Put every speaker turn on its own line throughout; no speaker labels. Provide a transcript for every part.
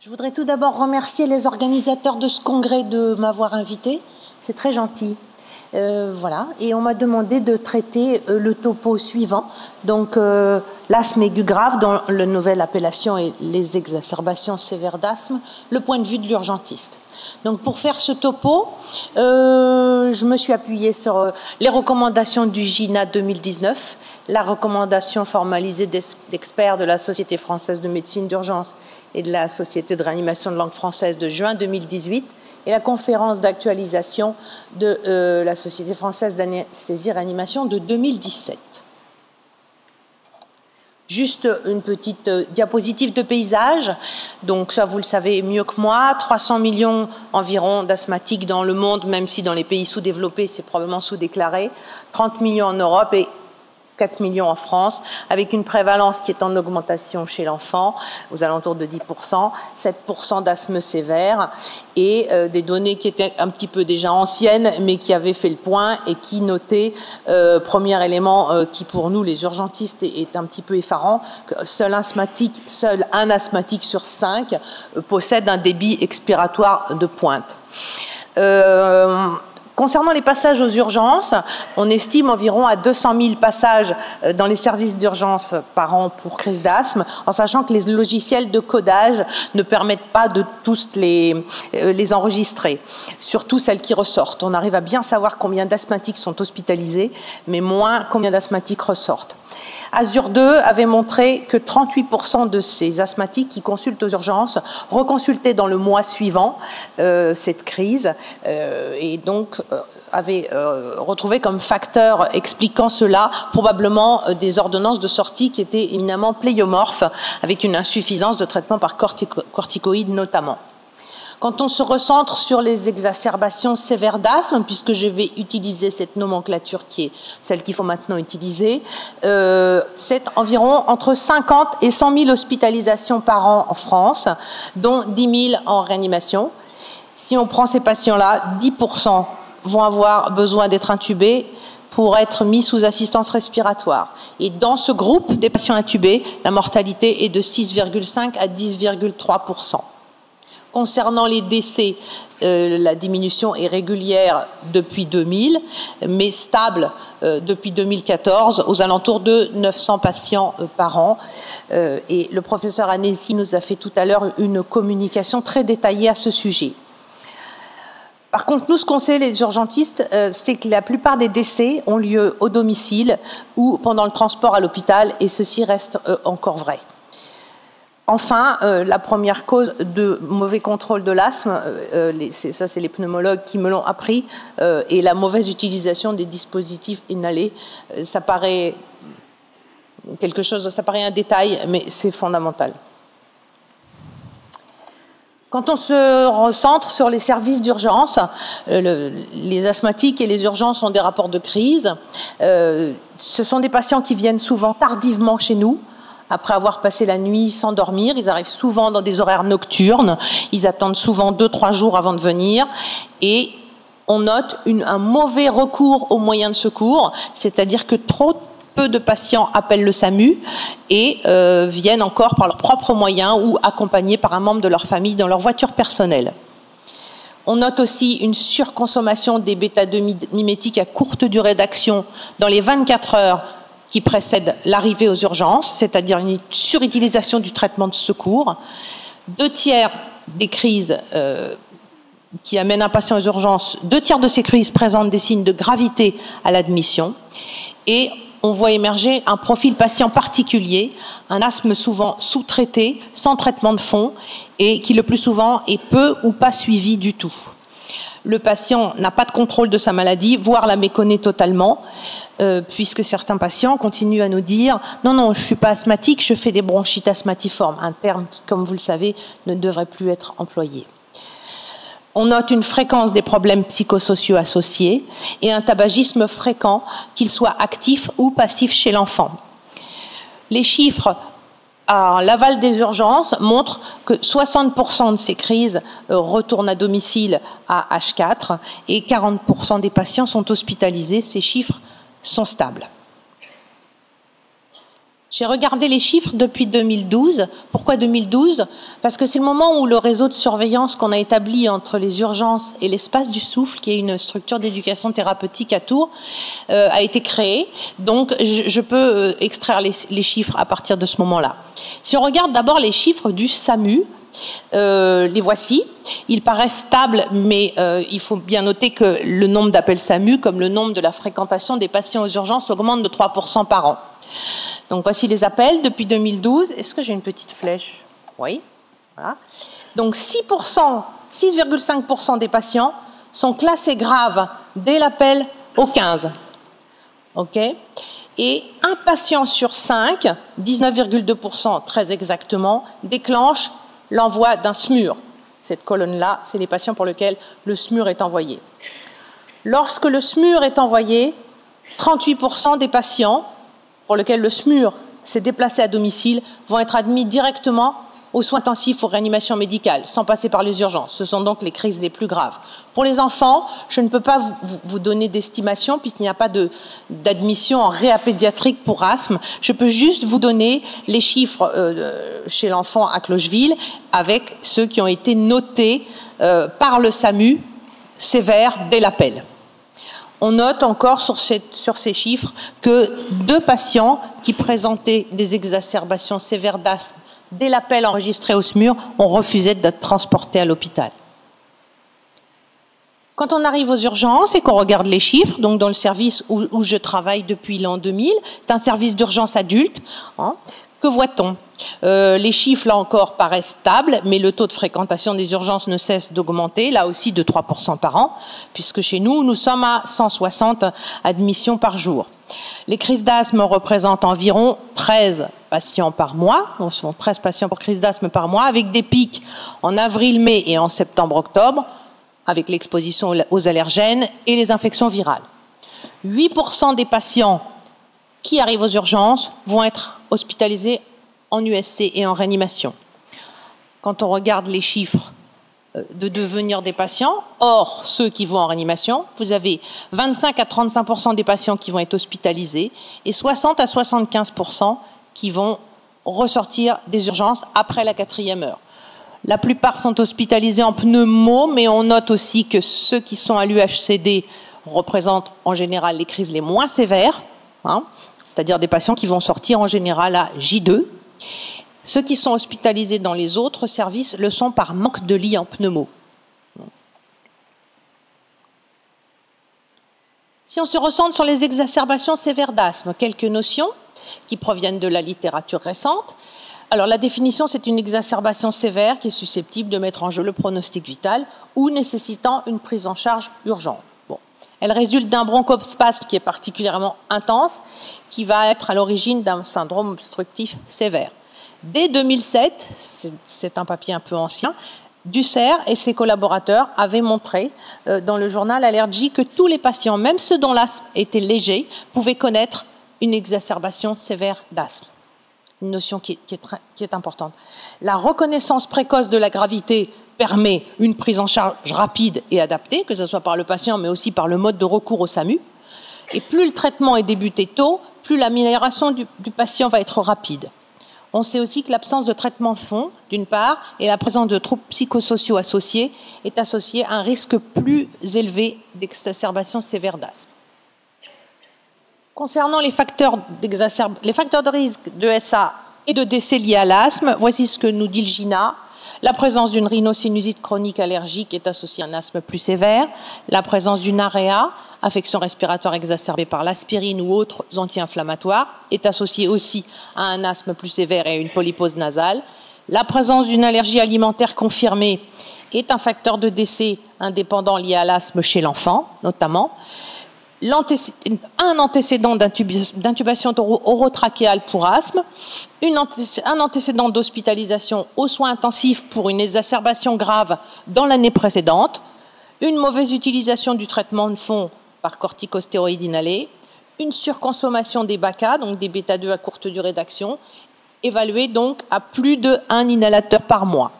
Je voudrais tout d'abord remercier les organisateurs de ce congrès de m'avoir invité. C'est très gentil. Euh, voilà. Et on m'a demandé de traiter euh, le topo suivant. Donc, euh, l'asthme aigu grave, dont la nouvelle appellation est les exacerbations sévères d'asthme, le point de vue de l'urgentiste. Donc, pour faire ce topo, je me suis appuyée sur les recommandations du GINA 2019, la recommandation formalisée d'experts de la Société française de médecine d'urgence et de la Société de réanimation de langue française de juin 2018 et la conférence d'actualisation de euh, la Société française d'anesthésie et réanimation de 2017. Juste une petite euh, diapositive de paysage. Donc ça, vous le savez mieux que moi. 300 millions environ d'asthmatiques dans le monde, même si dans les pays sous-développés, c'est probablement sous-déclaré. 30 millions en Europe et 4 millions en France, avec une prévalence qui est en augmentation chez l'enfant, aux alentours de 10%, 7% d'asthme sévère, et euh, des données qui étaient un petit peu déjà anciennes, mais qui avaient fait le point et qui notaient, euh, premier élément euh, qui pour nous, les urgentistes, est, un petit peu effarant, que seul asthmatique, seul un asthmatique sur cinq euh, possède un débit expiratoire de pointe. Concernant les passages aux urgences, on estime environ à 200 000 passages euh, dans les services d'urgence par an pour crise d'asthme, en sachant que les logiciels de codage ne permettent pas de tous les, euh, les enregistrer, surtout celles qui ressortent. On arrive à bien savoir combien d'asthmatiques sont hospitalisés, mais moins combien d'asthmatiques ressortent. Azur 2 avait montré que 38% de ces asthmatiques qui consultent aux urgences reconsultaient dans le mois suivant euh, cette crise euh, et donc euh, avaient euh, retrouvé comme facteur expliquant cela probablement euh, des ordonnances de sortie qui étaient éminemment pléiomorphes avec une insuffisance de traitement par corticoïdes notamment. Quand on se recentre sur les exacerbations sévères d'asthme, puisque je vais utiliser cette nomenclature qui est celle qu'il faut maintenant utiliser, euh, c'est environ entre 50 et 100 000 hospitalisations par an en France, dont 10 000 en réanimation. Si on prend ces patients-là, 10% vont avoir besoin d'être intubés pour être mis sous assistance respiratoire. Et dans ce groupe des patients intubés, la mortalité est de 6,5 à 10,3% Concernant les décès, euh, la diminution est régulière depuis 2000, mais stable euh, depuis 2014, aux alentours de 900 patients euh, par an. Euh, et le professeur Anesi nous a fait tout à l'heure une communication très détaillée à ce sujet. Par contre, nous, ce qu'on sait, les urgentistes, euh, c'est que la plupart des décès ont lieu au domicile ou pendant le transport à l'hôpital, et ceci reste euh, encore vrai. Enfin, euh, la première cause de mauvais contrôle de l'asthme, ça c'est les pneumologues qui me l'ont appris, et la mauvaise utilisation des dispositifs inhalés. Ça paraît quelque chose, ça paraît un détail, mais c'est fondamental. Quand on se recentre sur les services d'urgence, euh, les asthmatiques et les urgences ont des rapports de crise. Euh, ce sont des patients qui viennent souvent tardivement chez nous, après avoir passé la nuit sans dormir. Ils arrivent souvent dans des horaires nocturnes. Ils attendent souvent deux, trois jours avant de venir. Et on note un mauvais recours aux moyens de secours, c'est-à-dire que trop peu de patients appellent le SAMU et euh, viennent encore par leurs propres moyens ou accompagnés par un membre de leur famille dans leur voiture personnelle. On note aussi une surconsommation des bêta-2 mimétiques à courte durée d'action dans les 24 heures qui précède l'arrivée aux urgences, c'est-à-dire une surutilisation du traitement de secours. Deux tiers des crises euh, qui amènent un patient aux urgences, deux tiers de ces crises présentent des signes de gravité à l'admission. Et on voit émerger un profil patient particulier, un asthme souvent sous-traité, sans traitement de fond, et qui le plus souvent est peu ou pas suivi du tout le patient n'a pas de contrôle de sa maladie, voire la méconnaît totalement, euh, puisque certains patients continuent à nous dire non, non, je suis pas asthmatique, je fais des bronchites asthmatiformes, un terme qui, comme vous le savez, ne devrait plus être employé. On note une fréquence des problèmes psychosociaux associés et un tabagisme fréquent, qu'il soit actif ou passif chez l'enfant. Les chiffres à l'aval des urgences montre que 60% de ces crises euh, retournent à domicile à H4 et 40% des patients sont hospitalisés. Ces chiffres sont stables. J'ai regardé les chiffres depuis 2012. Pourquoi 2012 Parce que c'est le moment où le réseau de surveillance qu'on a établi entre les urgences et l'espace du souffle, qui est une structure d'éducation thérapeutique à Tours, euh, a été créé. Donc je, peux euh, extraire les, chiffres à partir de ce moment-là. Si on regarde d'abord les chiffres du SAMU, euh, les voici. Ils paraissent stables, mais il faut bien noter que le nombre d'appels SAMU, comme le nombre de la fréquentation des patients aux urgences, augmente de 3% par an. Donc voici les appels depuis 2012. Est-ce que j'ai une petite flèche? Oui. Voilà. Donc 6%, 6,5% des patients sont classés graves dès l'appel au 15. OK Et un patient sur 5, 19,2% très exactement, déclenche l'envoi d'un SMUR. Cette colonne-là, c'est les patients pour lesquels le SMUR est envoyé. Lorsque le SMUR est envoyé, 38% des patients pour lesquels le SMUR s'est déplacé à domicile vont être admis directement aux soins intensifs ou réanimation médicale, sans passer par les urgences. Ce sont donc les crises les plus graves. Pour les enfants, je ne peux pas vous, donner d'estimation puisqu'il n'y a pas d'admission en réa pédiatrique pour asthme. Je peux juste vous donner les chiffres euh, chez l'enfant à Clocheville avec ceux qui ont été notés euh, par le SAMU sévères dès l'appel on note encore sur, ces chiffres que deux patients qui présentaient des exacerbations sévères d'asthme dès l'appel enregistré au SMUR ont refusé d'être transportés à l'hôpital. Quand on arrive aux urgences et qu'on regarde les chiffres, donc dans le service où, je travaille depuis l'an 2000, c'est un service d'urgence adulte, hein, que voit-on? Euh, les chiffres, là encore, paraissent stables, mais le taux de fréquentation des urgences ne cesse d'augmenter, là aussi de 3% par an, puisque chez nous, nous sommes à 160 admissions par jour. Les crises d'asthme représentent environ 13 patients par mois, donc ce sont 13 patients pour crise d'asthme par mois, avec des pics en avril, mai et en septembre-octobre, avec l'exposition aux allergènes et les infections virales. 8% des patients qui arrivent aux urgences vont être hospitalisés en USC et en réanimation. Quand on regarde les chiffres euh, de devenir des patients, or ceux qui vont en réanimation, vous avez 25 à 35% des patients qui vont être hospitalisés et 60 à 75% qui vont ressortir des urgences après la quatrième heure. La plupart sont hospitalisés en pneumo, mais on note aussi que ceux qui sont à l'UHCD représentent en général les crises les moins sévères, hein, c'est-à-dire des patients qui vont sortir en général à J2, ceux qui sont hospitalisés dans les autres services le sont par manque de lits en pneumo. Si on se recentre sur les exacerbations sévères d'asthme, quelques notions qui proviennent de la littérature récente. Alors la définition, c'est une exacerbation sévère qui est susceptible de mettre en jeu le pronostic vital ou nécessitant une prise en charge urgente. Elle résulte d'un bronchospasme qui est particulièrement intense, qui va être à l'origine d'un syndrome obstructif sévère. Dès 2007, c'est un papier un peu ancien, Dussert et ses collaborateurs avaient montré euh, dans le journal Allergie que tous les patients, même ceux dont l'asthme était léger, pouvaient connaître une exacerbation sévère d'asthme. Une notion qui est, qui est importante. La reconnaissance précoce de la gravité permet une prise en charge rapide et adaptée, que ce soit par le patient, mais aussi par le mode de recours au SAMU. Et plus le traitement est débuté tôt, plus l'amélioration du, patient va être rapide. On sait aussi que l'absence de traitement fond, d'une part, et la présence de troubles psychosociaux associés est associée à un risque plus élevé d'exacerbation sévère d'asthme. Concernant les facteurs, les facteurs de risque de SA et de décès liés à l'asthme, voici ce que nous dit le GINA. La présence d'une rhinosinusite chronique allergique est associée à un asthme plus sévère. La présence d'une AREA, affection respiratoire exacerbée par l'aspirine ou autres anti-inflammatoires, est associée aussi à un asthme plus sévère et à une polypose nasale. La présence d'une allergie alimentaire confirmée est un facteur de décès indépendant lié à l'asthme chez l'enfant, notamment un antécédent d'intubation orotrachéale pour asthme, un antécédent d'hospitalisation aux soins intensifs pour une exacerbation grave dans l'année précédente, une mauvaise utilisation du traitement de fond par corticostéroïdes inhalés, une surconsommation des BACA, donc des bêta-2 à courte durée d'action, évaluée donc à plus de un inhalateur par mois.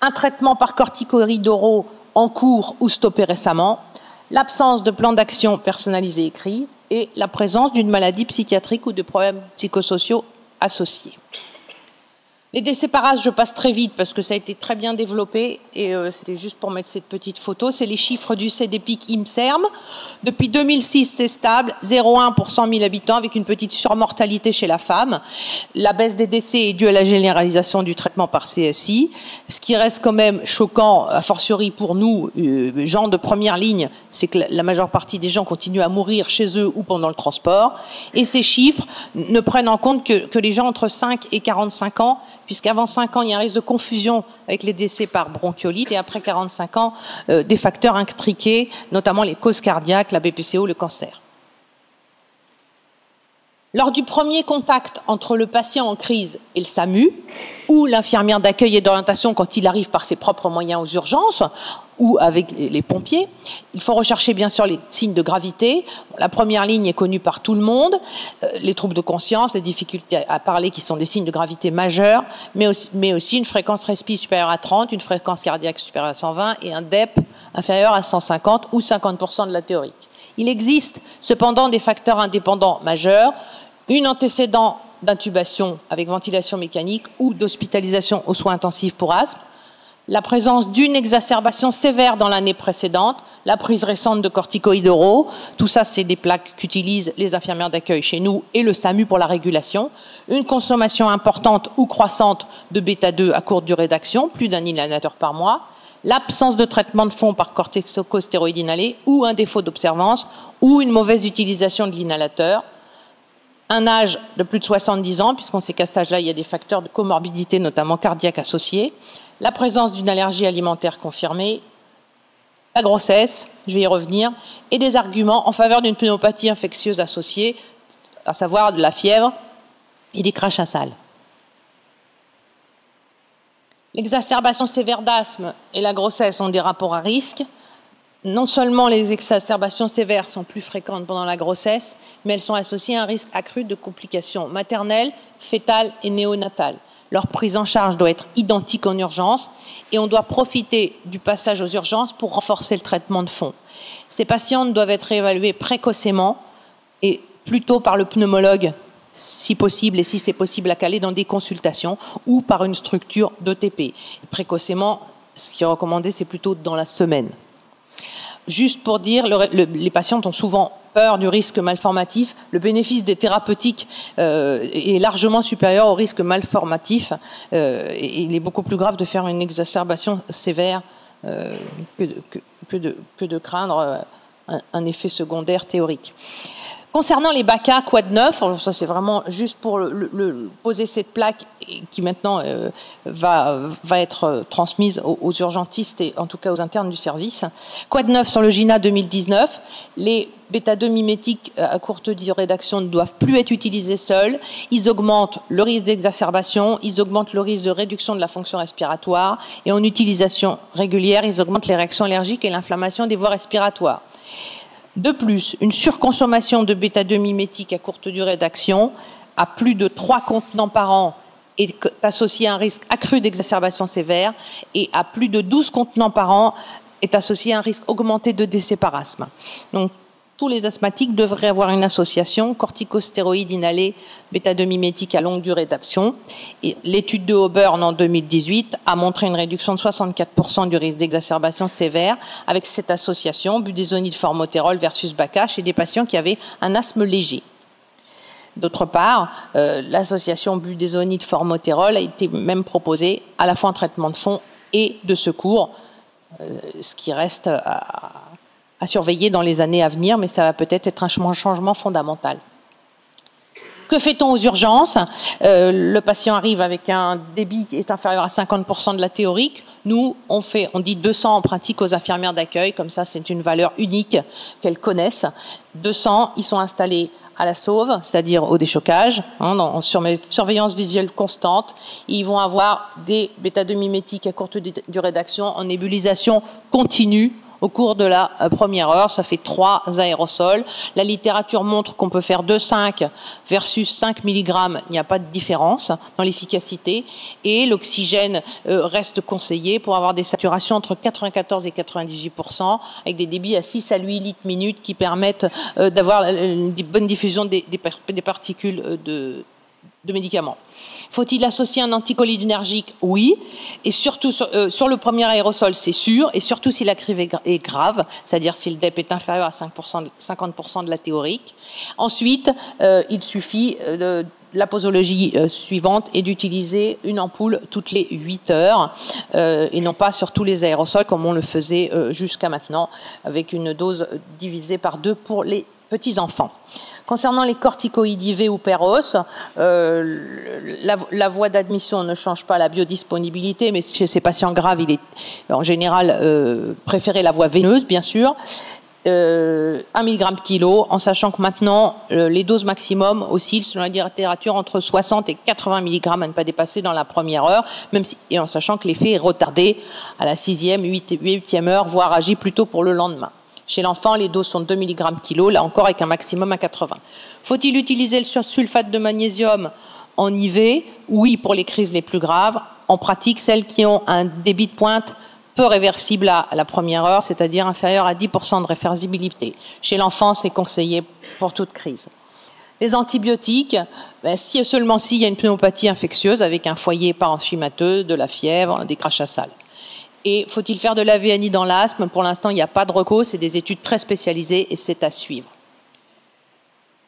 Un traitement par corticoïdes oraux en cours ou stoppé récemment, l'absence de plan d'action personnalisé écrit et la présence d'une maladie psychiatrique ou de problèmes psychosociaux associés. Les décès par âge, je passe très vite parce que ça a été très bien développé et euh, c'était juste pour mettre cette petite photo. C'est les chiffres du CDPIC IMSERM. Depuis 2006, c'est stable, 0,1 pour 100 000 habitants avec une petite surmortalité chez la femme. La baisse des décès est due à la généralisation du traitement par CSI. Ce qui reste quand même choquant, a fortiori pour nous, euh, gens de première ligne, c'est que la majeure partie des gens continuent à mourir chez eux ou pendant le transport. Et ces chiffres ne prennent en compte que les gens entre 5 et 45 ans puisqu'avant 5 ans, il y a un risque de confusion avec les décès par bronchiolite, et après 45 ans, euh, des facteurs intriqués, notamment les causes cardiaques, la BPCO, le cancer. Lors du premier contact entre le patient en crise et le SAMU, ou l'infirmière d'accueil et d'orientation quand il arrive par ses propres moyens aux urgences, ou avec les pompiers. Il faut rechercher bien sûr les signes de gravité. La première ligne est connue par tout le monde, euh, les troubles de conscience, les difficultés à parler qui sont des signes de gravité majeurs, mais aussi, une fréquence respire supérieure à 30, une fréquence cardiaque supérieure à 120 et un DEP inférieur à 150 ou 50% de la théorique. Il existe cependant des facteurs indépendants majeurs, une antécédent d'intubation avec ventilation mécanique ou d'hospitalisation aux soins intensifs pour asthme, la présence d'une exacerbation sévère dans l'année précédente, la prise récente de corticoïdes oraux, tout ça c'est des plaques qu'utilisent les infirmières d'accueil chez nous et le SAMU pour la régulation, une consommation importante ou croissante de bêta-2 à courte durée d'action, plus d'un inhalateur par mois, l'absence de traitement de fond par corticostéroïde inhalé ou un défaut d'observance ou une mauvaise utilisation de l'inhalateur, un âge de plus de 70 ans, puisqu'on sait qu'à cet âge-là, il y a des facteurs de comorbidité, notamment cardiaque associés, la présence d'une allergie alimentaire confirmée, la grossesse, je vais y revenir, et des arguments en faveur d'une pneumopathie infectieuse associée, à savoir de la fièvre et des crachats sales. L'exacerbation sévère d'asthme et la grossesse ont des rapports à risque, non seulement les exacerbations sévères sont plus fréquentes pendant la grossesse, mais elles sont associées à un risque accru de complications maternelles, fétales et néonatales. Leur prise en charge doit être identique en urgence et on doit profiter du passage aux urgences pour renforcer le traitement de fond. Ces patientes doivent être évaluées précocement et plutôt par le pneumologue si possible et si c'est possible à caler dans des consultations ou par une structure d'ETP. Précocement, ce qui est recommandé, c'est plutôt dans la semaine. Juste pour dire, les patients ont souvent peur du risque malformatif. Le bénéfice des thérapeutiques euh, est largement supérieur au risque malformatif. Euh, et il est beaucoup plus grave de faire une exacerbation sévère euh, que, de, craindre un effet secondaire théorique. Concernant les BACA quad 9, alors ça c'est vraiment juste pour poser cette plaque qui maintenant euh, va, va être euh, transmise aux, urgentistes et en tout cas aux internes du service. Quad 9 sur le GINA 2019, les bêta-2 mimétiques euh, à courte durée d'action ne doivent plus être utilisés seuls. Ils augmentent le risque d'exacerbation, ils augmentent le risque de réduction de la fonction respiratoire et en utilisation régulière, ils augmentent les réactions allergiques et l'inflammation des voies respiratoires. De plus, une surconsommation de bêta-2 mimétique à courte durée d'action, à plus de 3 contenants par an, est associée à un risque accru d'exacerbation sévère et à plus de 12 contenants par an est associé à un risque augmenté de décès tous les asthmatiques devraient avoir une association corticostéroïde inhalé bêta-2 mimétique à longue durée d'action. L'étude de Auburn en 2018 a montré une réduction de 64% du risque d'exacerbation sévère avec cette association budesonide formotérol versus BACA chez des patients qui avaient un asthme léger. D'autre part, euh, l'association budesonide formotérol a été même proposée à la fois en traitement de fond et de secours, euh, ce qui reste à, à surveiller dans les années à venir, mais ça va peut-être être un changement fondamental. Que fait-on aux urgences? Euh, Le patient arrive avec un débit qui est inférieur à 50% de la théorique. Nous, on fait, on dit 200 en pratique aux infirmières d'accueil, comme ça c'est une valeur unique qu'elles connaissent. 200, ils sont installés à la sauve, c'est-à-dire au déchocage, hein, en surveillance visuelle constante. Ils vont avoir des bêta-2 mimétiques à courte durée d'action en nébulisation continue au cours de la euh, première heure. Ça fait trois aérosols. La littérature montre qu'on peut faire 2,5 versus 5 mg. Il n'y a pas de différence dans l'efficacité. Et l'oxygène euh, reste conseillé pour avoir des saturations entre 94 et 98% avec des débits à 6 à 8 litres minute qui permettent euh, d'avoir une bonne diffusion des, des particules de, de médicaments. Faut-il associer un anticholinergique Oui. Et surtout, euh, sur, le premier aérosol, c'est sûr. Et surtout si la crive est, grave, c'est-à-dire si le DEP est inférieur à 5%, 50% de la théorique. Ensuite, euh, il suffit euh, de la posologie suivante est d'utiliser une ampoule toutes les 8 heures et non pas sur tous les aérosols comme on le faisait jusqu'à maintenant avec une dose divisée par deux pour les petits enfants. Concernant les corticoïdes IV ou Peros, euh, la, voie d'admission ne change pas la biodisponibilité, mais chez ces patients graves, il est en général euh, préféré la voie veineuse, bien sûr. Euh, 1 mg kilo, en sachant que maintenant euh, les doses maximum oscillent selon la littérature entre 60 et 80 mg à ne pas dépasser dans la première heure, même si, et en sachant que l'effet est retardé à la sixième, huitième heure, voire agit plutôt pour le lendemain. Chez l'enfant, les doses sont 2 mg kg, là encore avec un maximum à 80. Faut-il utiliser le sulfate de magnésium en IV Oui, pour les crises les plus graves. En pratique, celles qui ont un débit de pointe peu réversible à la première heure, c'est-à-dire inférieur à 10% de réversibilité. Chez l'enfant, c'est conseillé pour toute crise. Les antibiotiques, ben, si seulement s'il y a une pneumopathie infectieuse avec un foyer parenchymateux, de la fièvre, des crachats sales. Et faut-il faire de la VNI dans l'asthme? Pour l'instant, il n'y a pas de recours, c'est des études très spécialisées et c'est à suivre.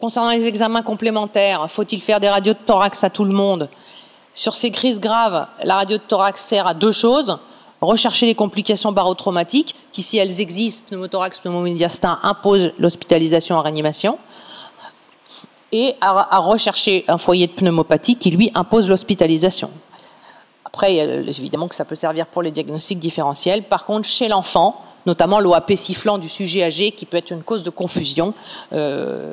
Concernant les examens complémentaires, faut-il faire des radios de thorax à tout le monde? Sur ces crises graves, la radio de thorax sert à deux choses. Rechercher les complications barotraumatiques, qui si elles existent, pneumothorax, pneumomédiastin, imposent l'hospitalisation en réanimation. Et à rechercher un foyer de pneumopathie qui, lui, impose l'hospitalisation. Après, évidemment que ça peut servir pour les diagnostics différentiels. Par contre, chez l'enfant, notamment l'OAP sifflant du sujet âgé, qui peut être une cause de confusion euh,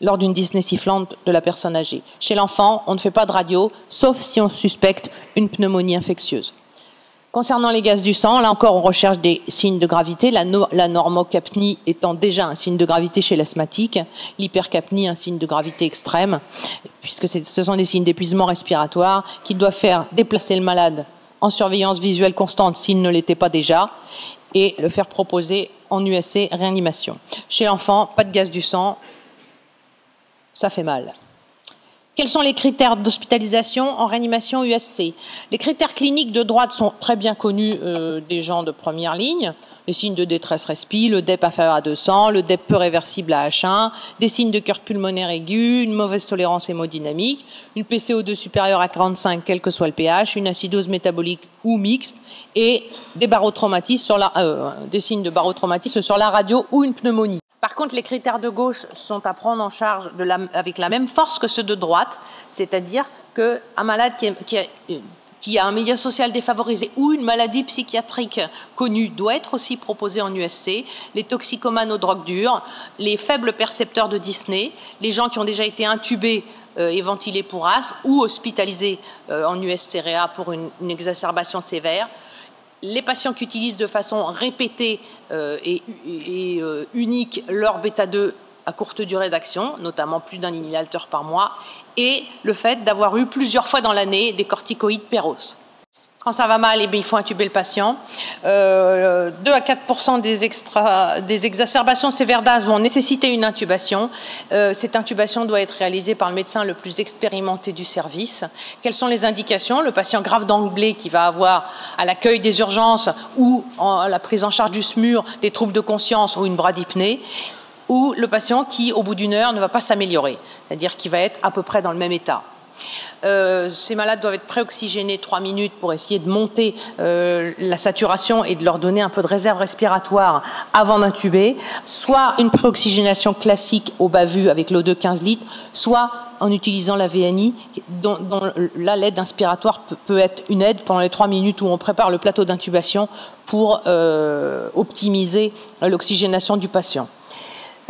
lors d'une dyspnée sifflante de la personne âgée. Chez l'enfant, on ne fait pas de radio, sauf si on suspecte une pneumonie infectieuse. Concernant les gaz du sang, là encore, on recherche des signes de gravité, la, normocapnie étant déjà un signe de gravité chez l'asthmatique, l'hypercapnie un signe de gravité extrême, puisque ce sont des signes d'épuisement respiratoire qui doivent faire déplacer le malade en surveillance visuelle constante s'il ne l'était pas déjà, et le faire proposer en USC réanimation. Chez l'enfant, pas de gaz du sang, ça fait mal. Quels sont les critères d'hospitalisation en réanimation USC Les critères cliniques de droite sont très bien connus euh, des gens de première ligne. Les signes de détresse respi, le DEP inférieur à 200, le DEP peu réversible à H1, des signes de cœur pulmonaire aigu, une mauvaise tolérance hémodynamique, une PCO2 supérieure à 45, quel que soit le pH, une acidose métabolique ou mixte, et euh, des signes de barotraumatisme sur la radio ou une pneumonie. Par contre, les critères de gauche sont à prendre en charge avec la même force que ceux de droite, c'est-à-dire qu'un malade qui, a, un milieu social défavorisé ou une maladie psychiatrique connue doit être aussi proposé en USC, les toxicomanes aux drogues dures, les faibles percepteurs de Disney, les gens qui ont déjà été intubés euh, et ventilés pour asthme ou hospitalisés euh, en USCRA pour une exacerbation sévère, les patients qui utilisent de façon répétée euh, et, euh, unique leur bêta-2 à courte durée d'action, notamment plus d'un inhibiteur par mois, et le fait d'avoir eu plusieurs fois dans l'année des corticoïdes péros. Quand ça va mal, eh bien, il faut intuber le patient. Euh, 2 à 4 des, des exacerbations sévères d'asthme vont nécessiter une intubation. Euh, cette intubation doit être réalisée par le médecin le plus expérimenté du service. Quelles sont les indications? Le patient grave d'anglais qui va avoir à l'accueil des urgences ou à la prise en charge du SMUR des troubles de conscience ou une bradypnée ou le patient qui, au bout d'une heure, ne va pas s'améliorer, c'est-à-dire qu'il va être à peu près dans le même état. Euh, ces malades doivent être préoxygénés trois minutes pour essayer de monter euh, la saturation et de leur donner un peu de réserve respiratoire avant d'intuber, soit une préoxygénation classique au bas vu avec l'eau de 15 litres, soit en utilisant la VNI, dont, là l'aide inspiratoire peut, être une aide pendant les trois minutes où on prépare le plateau d'intubation pour euh, optimiser l'oxygénation du patient.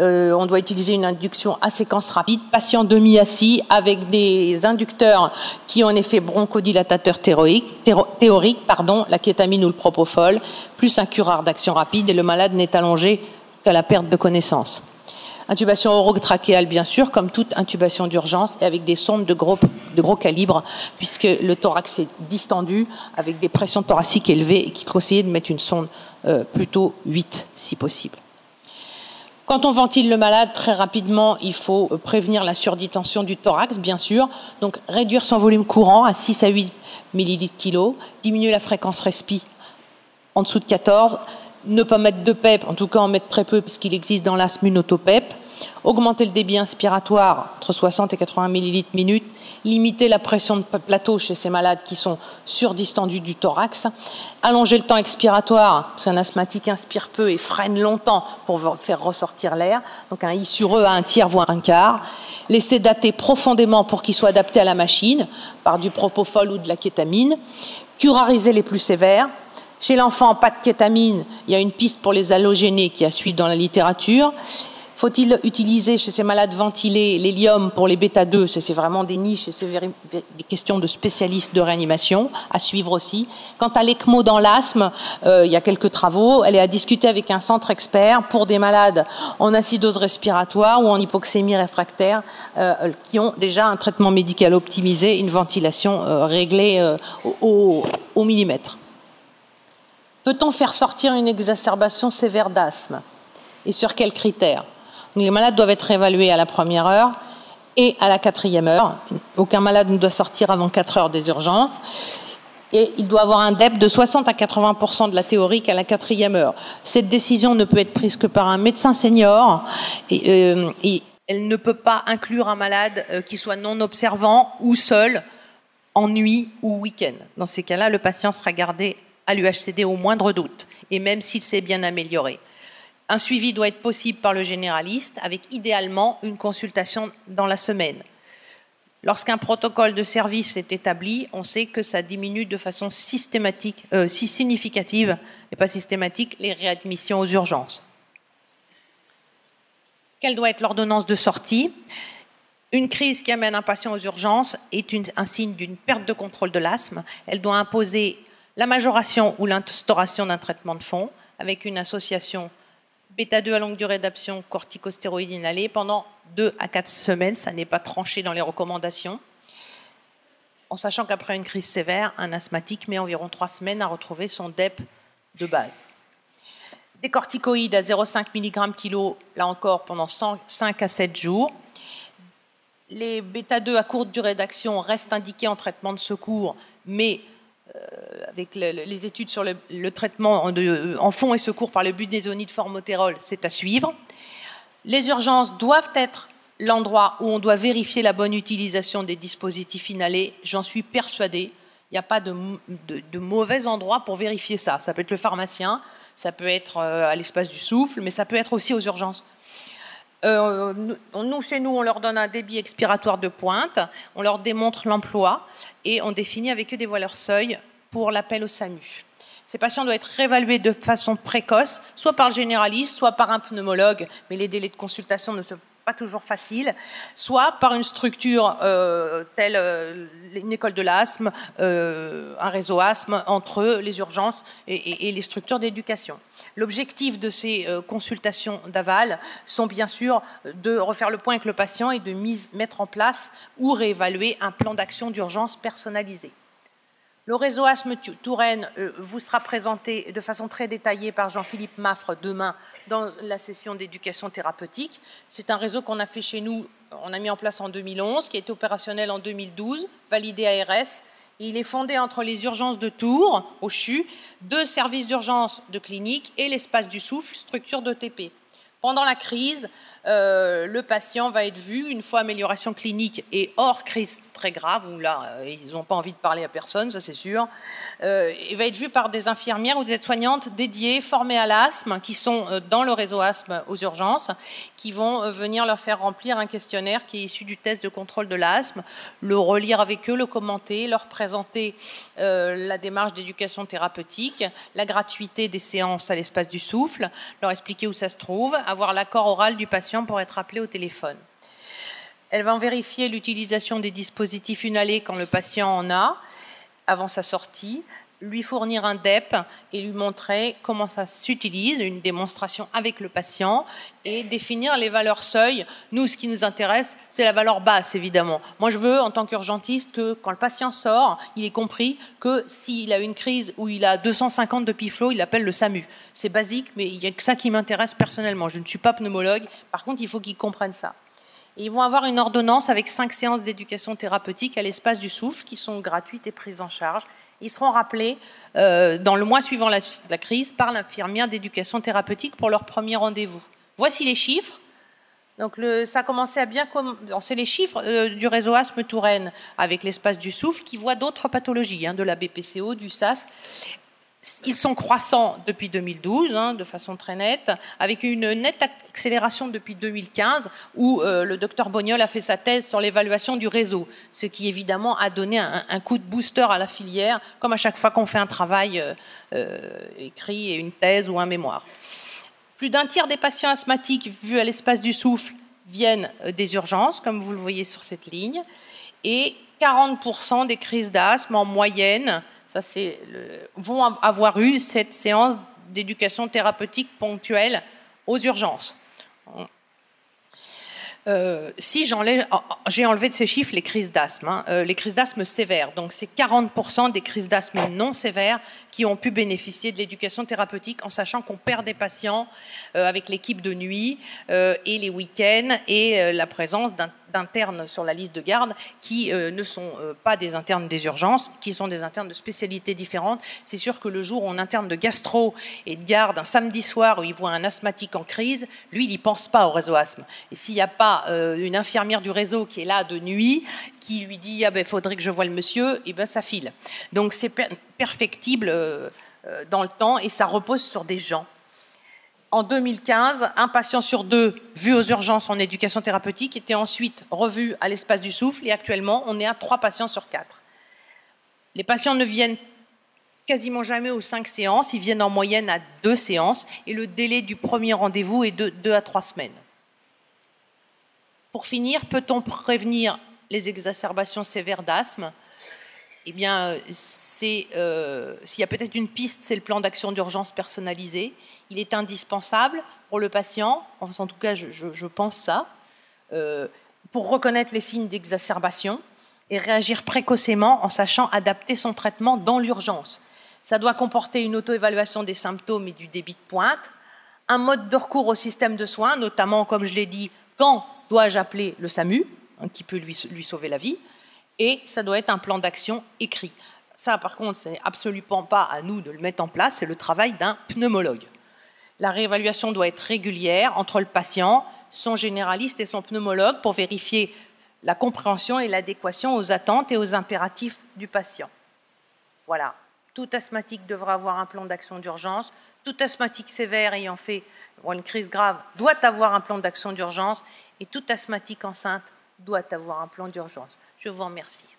Euh, on doit utiliser une induction à séquence rapide, patient demi-assis, avec des inducteurs qui ont un effet bronchodilatateur théorique, pardon, la kétamine ou le propofol, plus un curare d'action rapide, et le malade n'est allongé qu'à la perte de connaissance. Intubation orotrachéale, bien sûr, comme toute intubation d'urgence, et avec des sondes de gros, calibre, puisque le thorax est distendu, avec des pressions thoraciques élevées, et qu'il faut essayer de mettre une sonde euh, plutôt 8, si possible. Quand on ventile le malade, très rapidement, il faut prévenir la surdistension du thorax, bien sûr. Donc, réduire son volume courant à 6 à 8 millilitres kilo, diminuer la fréquence respi en dessous de 14, ne pas mettre de PEP, en tout cas en mettre très peu puisqu'il existe dans l'asthme une autopep, augmenter le débit inspiratoire entre 60 et 80 millilitres minute, limiter la pression de plateau chez ces malades qui sont surdistendus du thorax, allonger le temps expiratoire, parce qu'un asthmatique inspire peu et freine longtemps pour faire ressortir l'air, donc un I sur E à un tiers voire un quart, les sédater profondément pour qu'ils soient adaptés à la machine par du propofol ou de la kétamine, curariser les plus sévères, chez l'enfant, pas de kétamine, il y a une piste pour les halogénés qui a suivi dans la littérature. Faut-il utiliser chez ces malades ventilés l'hélium pour les bêta-2 C'est vraiment des niches et c'est des questions de spécialistes de réanimation à suivre aussi. Quant à l'ECMO dans l'asthme, euh, il y a quelques travaux. Elle est à discuter avec un centre expert pour des malades en acidose respiratoire ou en hypoxémie réfractaire euh, qui ont déjà un traitement médical optimisé, une ventilation euh, réglée au, au millimètre. Peut-on faire sortir une exacerbation sévère d'asthme? Et sur quels critères? Les malades doivent être évalués à la première heure et à la quatrième heure. Aucun malade ne doit sortir avant 4 heures des urgences. Et il doit avoir un DEP de 60 à 80% de la théorique à la quatrième heure. Cette décision ne peut être prise que par un médecin senior et, euh, elle ne peut pas inclure un malade euh, qui soit non observant ou seul en nuit ou week-end. Dans ces cas-là, le patient sera gardé à l'UHCD au moindre doute, et même s'il s'est bien amélioré. Un suivi doit être possible par le généraliste, avec idéalement une consultation dans la semaine. Lorsqu'un protocole de service est établi, on sait que ça diminue de façon euh, si significative et pas systématique les réadmissions aux urgences. Quelle doit être l'ordonnance de sortie? Une crise qui amène un patient aux urgences est un signe d'une perte de contrôle de l'asthme. Elle doit imposer la majoration ou l'instauration d'un traitement de fond avec une association bêta-2 à longue durée d'option corticostéroïde inhalée pendant 2 à 4 semaines. Ça n'est pas tranché dans les recommandations. En sachant qu'après une crise sévère, un asthmatique met environ 3 semaines à retrouver son DEP de base. Des corticoïdes à 0,5 mg kg, là encore, pendant 5 à 7 jours. Les bêta-2 à courte durée d'action restent indiqués en traitement de secours, mais euh, avec les études sur le, traitement en, fond et secours par le budésonide formotérol, c'est à suivre. Les urgences doivent être l'endroit où on doit vérifier la bonne utilisation des dispositifs inhalés. J'en suis persuadée. Il n'y a pas de, mauvais endroit pour vérifier ça. Ça peut être le pharmacien, ça peut être euh, à l'espace du souffle, mais ça peut être aussi aux urgences. Euh, nous, chez nous, on leur donne un débit expiratoire de pointe, on leur démontre l'emploi et on définit avec eux des valeurs seuil pour l'appel au SAMU. Ces patients doivent être réévalués de façon précoce, soit par le généraliste, soit par un pneumologue, mais les délais de consultation ne se pas toujours facile, soit par une structure euh, telle euh, une école de l'asthme, euh, un réseau asthme entre les urgences et, les structures d'éducation. L'objectif de ces consultations d'aval sont bien sûr de refaire le point avec le patient et de mettre en place ou réévaluer un plan d'action d'urgence personnalisé. Le réseau Asthme Touraine euh, vous sera présenté de façon très détaillée par Jean-Philippe Maffre demain dans la session d'éducation thérapeutique. C'est un réseau qu'on a fait chez nous, on a mis en place en 2011, qui est opérationnel en 2012, validé ARS. Il est fondé entre les urgences de Tours, au CHU, deux services d'urgence de clinique et l'espace du souffle, structure d'ETP. Pendant la crise, euh, le patient va être vu une fois amélioration clinique et hors crise très grave, où là, euh, ils n'ont pas envie de parler à personne, ça c'est sûr. Euh, il va être vu par des infirmières ou des aides-soignantes dédiées, formées à l'asthme, qui sont dans le réseau asthme aux urgences, qui vont venir leur faire remplir un questionnaire qui est issu du test de contrôle de l'asthme, le relire avec eux, le commenter, leur présenter la démarche d'éducation thérapeutique, la gratuité des séances à l'espace du souffle, leur expliquer où ça se trouve, avoir l'accord oral du patient pour être appelé au téléphone. Elle va en vérifier l'utilisation des dispositifs inhalés quand le patient en a, avant sa sortie, lui fournir un DEP et lui montrer comment ça s'utilise, une démonstration avec le patient et définir les valeurs seuil. Nous, ce qui nous intéresse, c'est la valeur basse, évidemment. Moi, je veux, en tant qu'urgentiste, que quand le patient sort, il ait compris que s'il a une crise où il a 250 de piflo, il appelle le SAMU. C'est basique, mais il n'y a que ça qui m'intéresse personnellement. Je ne suis pas pneumologue. Par contre, il faut qu'il comprenne ça ils vont avoir une ordonnance avec cinq séances d'éducation thérapeutique à l'espace du souffle qui sont gratuites et prises en charge. Ils seront rappelés euh, dans le mois suivant la, crise par l'infirmière d'éducation thérapeutique pour leur premier rendez-vous. Voici les chiffres. Donc ça a commencé à bien commencer les chiffres euh, du réseau asthme Touraine avec l'espace du souffle qui voit d'autres pathologies, hein, de la BPCO, du SAS. Ils sont croissants depuis 2012, hein, de façon très nette, avec une nette accélération depuis 2015, où euh, le docteur Bognol a fait sa thèse sur l'évaluation du réseau, ce qui évidemment a donné un, coup de booster à la filière, comme à chaque fois qu'on fait un travail euh, euh, écrit, une thèse ou un mémoire. Plus d'un tiers des patients asthmatiques vus à l'espace du souffle viennent des urgences, comme vous le voyez sur cette ligne, et 40% des crises d'asthme en moyenne vont avoir eu cette séance d'éducation thérapeutique ponctuelle aux urgences. Euh, si j'ai enlevé de ces chiffres les crises d'asthme, hein, euh, les crises d'asthme sévères. Donc c'est 40% des crises d'asthme non sévères qui ont pu bénéficier de l'éducation thérapeutique en sachant qu'on perd des patients euh, avec l'équipe de nuit et les week-ends et la présence d'un d'internes sur la liste de garde qui euh, ne sont euh, pas des internes des urgences, qui sont des internes de spécialités différentes. C'est sûr que le jour où on interne de gastro et de garde un samedi soir où il voit un asthmatique en crise, lui, il n'y pense pas au réseau asthme. Et s'il n'y a pas euh, une infirmière du réseau qui est là de nuit, qui lui dit ah ben faudrait que je voie le monsieur, et eh ben ça file. Donc c'est perfectible dans le temps et ça repose sur des gens en 2015, un patient sur deux vu aux urgences en éducation thérapeutique était ensuite revu à l'espace du souffle et actuellement, on est à trois patients sur quatre. Les patients ne viennent quasiment jamais aux cinq séances, ils viennent en moyenne à deux séances et le délai du premier rendez-vous est de deux à trois semaines. Pour finir, peut-on prévenir les exacerbations sévères d'asthme? Eh bien, euh, s'il y a peut-être une piste, c'est le plan d'action d'urgence personnalisé. Il est indispensable pour le patient, en tout cas, je, pense ça, euh, pour reconnaître les signes d'exacerbation et réagir précocement en sachant adapter son traitement dans l'urgence. Ça doit comporter une auto-évaluation des symptômes et du débit de pointe, un mode de recours au système de soins, notamment, comme je l'ai dit, quand dois-je appeler le SAMU, hein, qui peut lui sauver la vie, et ça doit être un plan d'action écrit. Ça, par contre, ce n'est absolument pas à nous de le mettre en place, c'est le travail d'un pneumologue. La réévaluation doit être régulière entre le patient, son généraliste et son pneumologue pour vérifier la compréhension et l'adéquation aux attentes et aux impératifs du patient. Voilà. Tout asthmatique devra avoir un plan d'action d'urgence. Tout asthmatique sévère ayant fait une crise grave doit avoir un plan d'action d'urgence. Et tout asthmatique enceinte doit avoir un plan d'urgence. Je vous remercie.